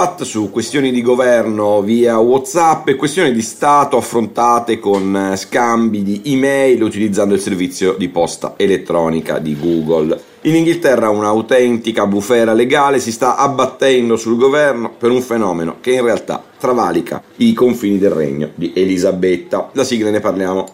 chat su questioni di governo via WhatsApp e questioni di Stato affrontate con eh, scambi di email utilizzando il servizio di posta elettronica di Google. In Inghilterra un'autentica bufera legale si sta abbattendo sul governo per un fenomeno che in realtà travalica i confini del regno di Elisabetta. La sigla ne parliamo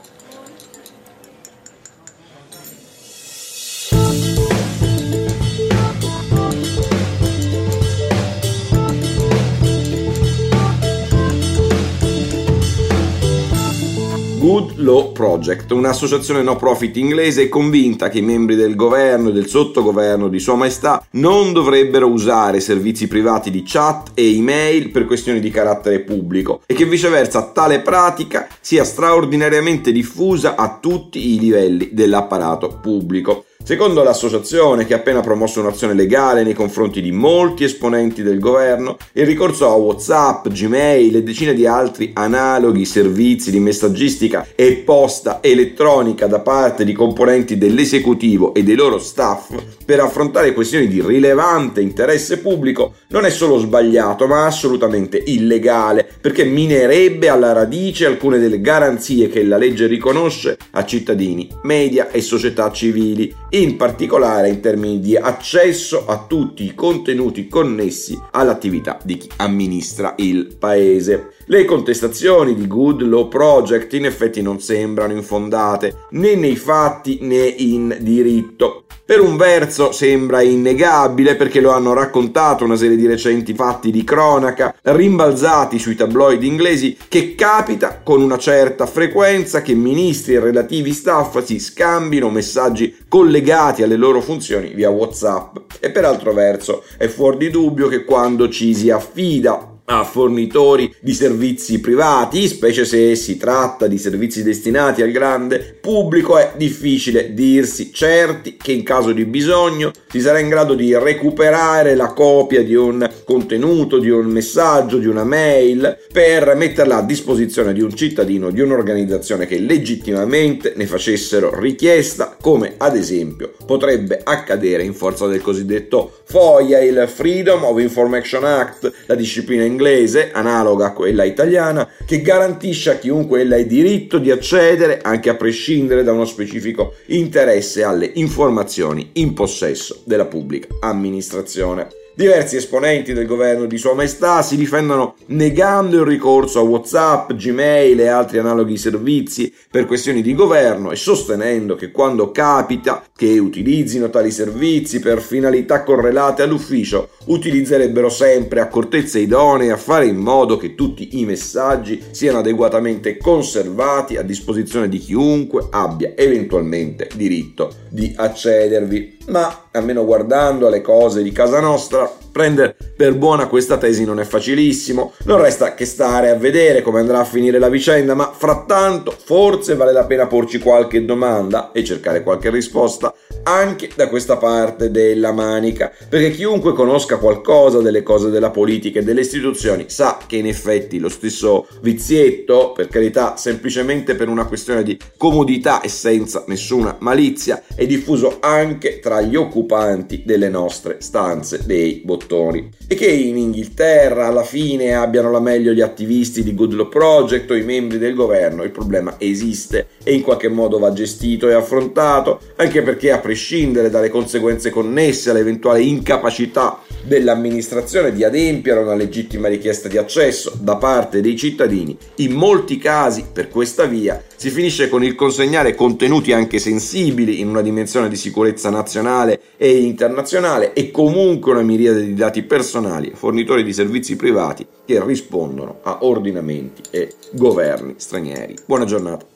Good Law Project, un'associazione no profit inglese, convinta che i membri del governo e del sottogoverno di Sua Maestà non dovrebbero usare servizi privati di chat e email per questioni di carattere pubblico e che viceversa tale pratica sia straordinariamente diffusa a tutti i livelli dell'apparato pubblico. Secondo l'associazione, che ha appena promosso un'azione legale nei confronti di molti esponenti del governo, il ricorso a WhatsApp, Gmail e decine di altri analoghi servizi di messaggistica e posta elettronica da parte di componenti dell'esecutivo e dei loro staff per affrontare questioni di rilevante interesse pubblico non è solo sbagliato, ma assolutamente illegale, perché minerebbe alla radice alcune delle garanzie che la legge riconosce a cittadini, media e società civili in particolare in termini di accesso a tutti i contenuti connessi all'attività di chi amministra il paese. Le contestazioni di Good Law Project in effetti non sembrano infondate né nei fatti né in diritto. Per un verso sembra innegabile perché lo hanno raccontato una serie di recenti fatti di cronaca rimbalzati sui tabloid inglesi che capita con una certa frequenza che ministri e relativi staff si scambino messaggi collegati alle loro funzioni via WhatsApp. E per altro verso è fuori di dubbio che quando ci si affida a fornitori di servizi privati, specie se si tratta di servizi destinati al grande pubblico, è difficile dirsi certi che in caso di bisogno si sarà in grado di recuperare la copia di un contenuto, di un messaggio, di una mail per metterla a disposizione di un cittadino, di un'organizzazione che legittimamente ne facessero richiesta, come ad esempio potrebbe accadere in forza del cosiddetto FOIA, il Freedom of Information Act, la disciplina in inglese, analoga a quella italiana, che garantisce a chiunque ella il diritto di accedere, anche a prescindere da uno specifico interesse, alle informazioni in possesso della pubblica amministrazione. Diversi esponenti del governo di Sua Maestà si difendono negando il ricorso a WhatsApp, Gmail e altri analoghi servizi per questioni di governo e sostenendo che quando capita che utilizzino tali servizi per finalità correlate all'ufficio, utilizzerebbero sempre accortezze idonee a fare in modo che tutti i messaggi siano adeguatamente conservati a disposizione di chiunque abbia eventualmente diritto di accedervi ma almeno guardando alle cose di casa nostra, prendere per buona questa tesi non è facilissimo. Non resta che stare a vedere come andrà a finire la vicenda, ma frattanto forse vale la pena porci qualche domanda e cercare qualche risposta anche da questa parte della manica, perché chiunque conosca qualcosa delle cose della politica e delle istituzioni sa che in effetti lo stesso vizietto, per carità, semplicemente per una questione di comodità e senza nessuna malizia, è diffuso anche tra gli occupanti delle nostre stanze dei bottoni. E che in Inghilterra alla fine abbiano la meglio gli attivisti di Good Project o i membri del governo, il problema esiste e in qualche modo va gestito e affrontato, anche perché a prescindere dalle conseguenze connesse all'eventuale incapacità dell'amministrazione di adempiere a una legittima richiesta di accesso da parte dei cittadini, in molti casi per questa via si finisce con il consegnare contenuti anche sensibili in una dimensione di sicurezza nazionale e internazionale e comunque una miriade di dati personali fornitori di servizi privati che rispondono a ordinamenti e governi stranieri. Buona giornata.